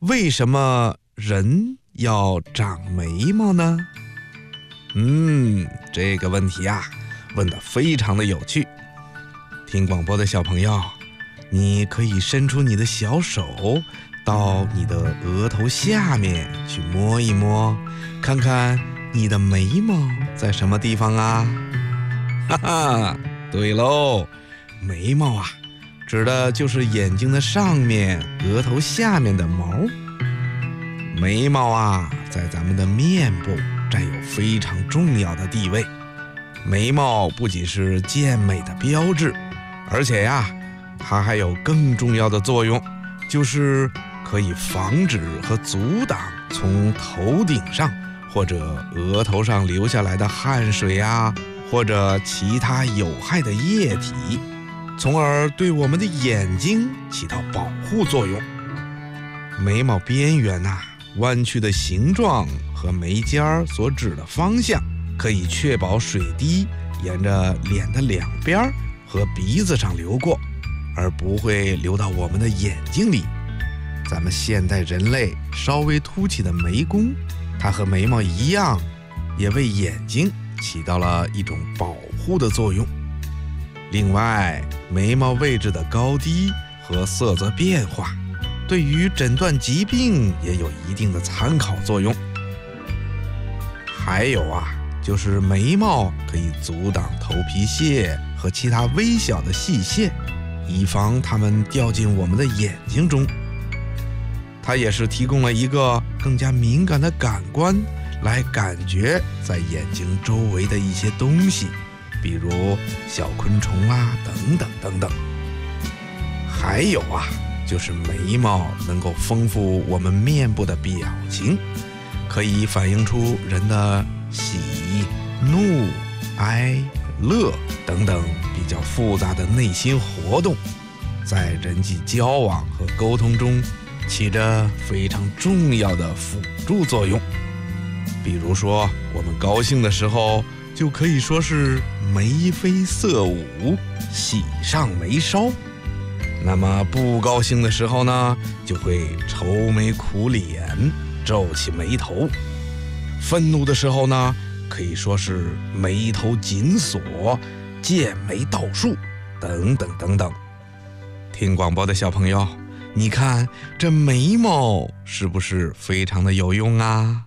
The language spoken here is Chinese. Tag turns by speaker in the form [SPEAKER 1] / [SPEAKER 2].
[SPEAKER 1] 为什么人要长眉毛呢？嗯，这个问题啊，问得非常的有趣。听广播的小朋友，你可以伸出你的小手，到你的额头下面去摸一摸，看看你的眉毛在什么地方啊？哈哈，对喽，眉毛啊，指的就是眼睛的上面、额头下面的毛。眉毛啊，在咱们的面部。占有非常重要的地位。眉毛不仅是健美的标志，而且呀，它还有更重要的作用，就是可以防止和阻挡从头顶上或者额头上流下来的汗水呀，或者其他有害的液体，从而对我们的眼睛起到保护作用。眉毛边缘呐。弯曲的形状和眉尖儿所指的方向，可以确保水滴沿着脸的两边儿和鼻子上流过，而不会流到我们的眼睛里。咱们现代人类稍微凸起的眉弓，它和眉毛一样，也为眼睛起到了一种保护的作用。另外，眉毛位置的高低和色泽变化。对于诊断疾病也有一定的参考作用。还有啊，就是眉毛可以阻挡头皮屑和其他微小的细线，以防它们掉进我们的眼睛中。它也是提供了一个更加敏感的感官，来感觉在眼睛周围的一些东西，比如小昆虫啊，等等等等。还有啊。就是眉毛能够丰富我们面部的表情，可以反映出人的喜、怒、哀、乐等等比较复杂的内心活动，在人际交往和沟通中起着非常重要的辅助作用。比如说，我们高兴的时候，就可以说是眉飞色舞，喜上眉梢。那么不高兴的时候呢，就会愁眉苦脸、皱起眉头；愤怒的时候呢，可以说是眉头紧锁、剑眉倒竖，等等等等。听广播的小朋友，你看这眉毛是不是非常的有用啊？